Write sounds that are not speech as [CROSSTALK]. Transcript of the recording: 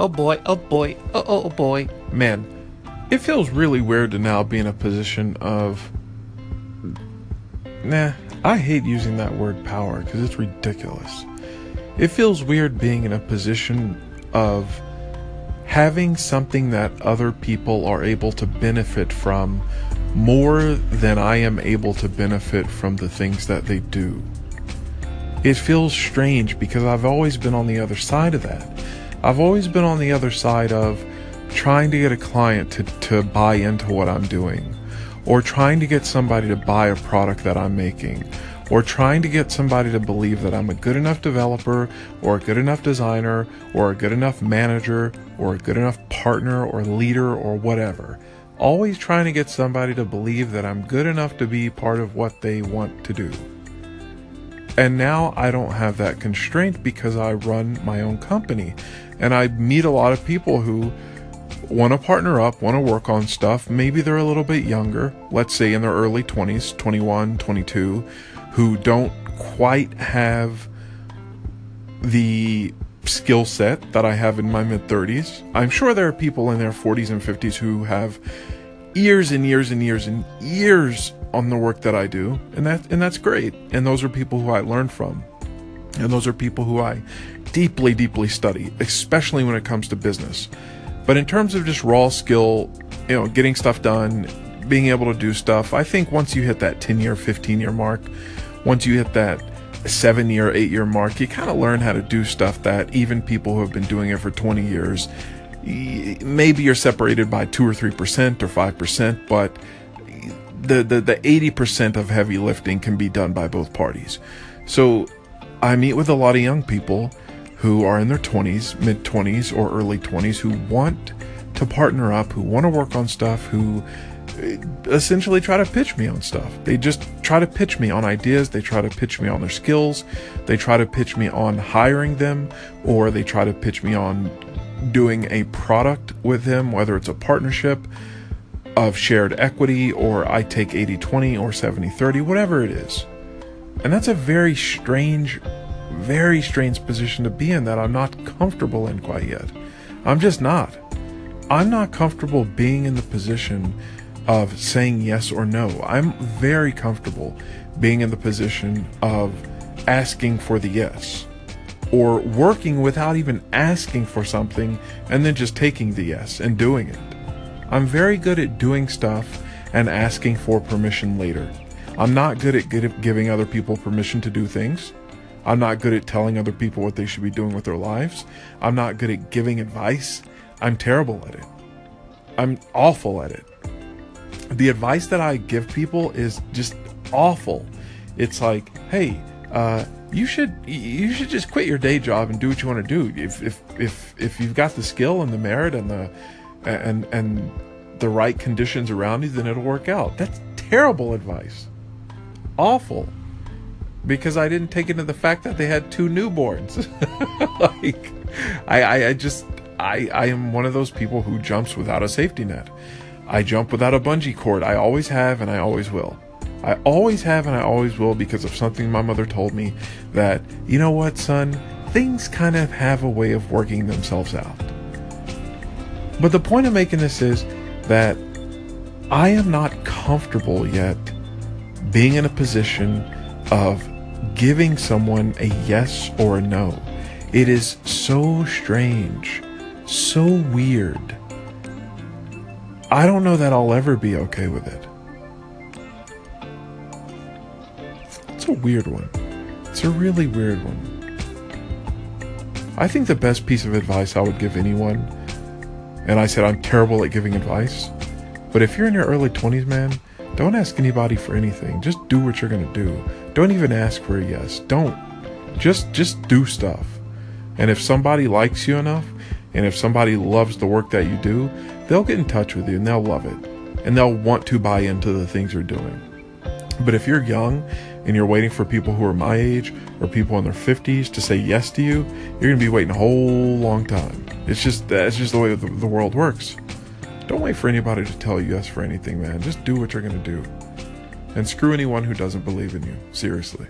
Oh boy, oh boy, oh, oh, oh boy. Man, it feels really weird to now be in a position of. Nah, I hate using that word power because it's ridiculous. It feels weird being in a position of having something that other people are able to benefit from more than I am able to benefit from the things that they do. It feels strange because I've always been on the other side of that. I've always been on the other side of trying to get a client to, to buy into what I'm doing, or trying to get somebody to buy a product that I'm making, or trying to get somebody to believe that I'm a good enough developer, or a good enough designer, or a good enough manager, or a good enough partner, or leader, or whatever. Always trying to get somebody to believe that I'm good enough to be part of what they want to do. And now I don't have that constraint because I run my own company. And I meet a lot of people who want to partner up, want to work on stuff. Maybe they're a little bit younger, let's say in their early 20s, 21, 22, who don't quite have the skill set that I have in my mid 30s. I'm sure there are people in their 40s and 50s who have years and years and years and years on the work that I do, and that and that's great. And those are people who I learn from. And those are people who I deeply deeply study, especially when it comes to business. But in terms of just raw skill, you know, getting stuff done, being able to do stuff, I think once you hit that 10 year, 15 year mark, once you hit that seven year, eight year mark, you kind of learn how to do stuff that even people who have been doing it for 20 years, maybe you're separated by two or three percent or five percent, but the, the, the 80% of heavy lifting can be done by both parties. So I meet with a lot of young people who are in their 20s, mid 20s, or early 20s who want to partner up, who want to work on stuff, who eh, essentially try to pitch me on stuff. They just try to pitch me on ideas, they try to pitch me on their skills, they try to pitch me on hiring them, or they try to pitch me on doing a product with them, whether it's a partnership of shared equity or I take 80 20 or 70 30, whatever it is. And that's a very strange very strange position to be in that I'm not comfortable in quite yet. I'm just not. I'm not comfortable being in the position of saying yes or no. I'm very comfortable being in the position of asking for the yes or working without even asking for something and then just taking the yes and doing it. I'm very good at doing stuff and asking for permission later. I'm not good at giving other people permission to do things. I'm not good at telling other people what they should be doing with their lives. I'm not good at giving advice. I'm terrible at it. I'm awful at it. The advice that I give people is just awful. It's like, hey, uh, you should you should just quit your day job and do what you want to do. If if if if you've got the skill and the merit and the and and the right conditions around you, then it'll work out. That's terrible advice. Awful because I didn't take into the fact that they had two newborns. [LAUGHS] like, I, I, I just, I, I am one of those people who jumps without a safety net. I jump without a bungee cord. I always have and I always will. I always have and I always will because of something my mother told me that, you know what, son, things kind of have a way of working themselves out. But the point of making this is that I am not comfortable yet being in a position of giving someone a yes or a no. It is so strange, so weird. I don't know that I'll ever be okay with it. It's a weird one. It's a really weird one. I think the best piece of advice I would give anyone, and I said I'm terrible at giving advice, but if you're in your early 20s, man, don't ask anybody for anything. Just do what you're going to do. Don't even ask for a yes. Don't. Just just do stuff. And if somebody likes you enough and if somebody loves the work that you do, they'll get in touch with you and they'll love it. And they'll want to buy into the things you're doing. But if you're young and you're waiting for people who are my age or people in their 50s to say yes to you, you're going to be waiting a whole long time. It's just that's just the way the, the world works. Don't wait for anybody to tell you yes for anything, man. Just do what you're going to do. And screw anyone who doesn't believe in you. Seriously.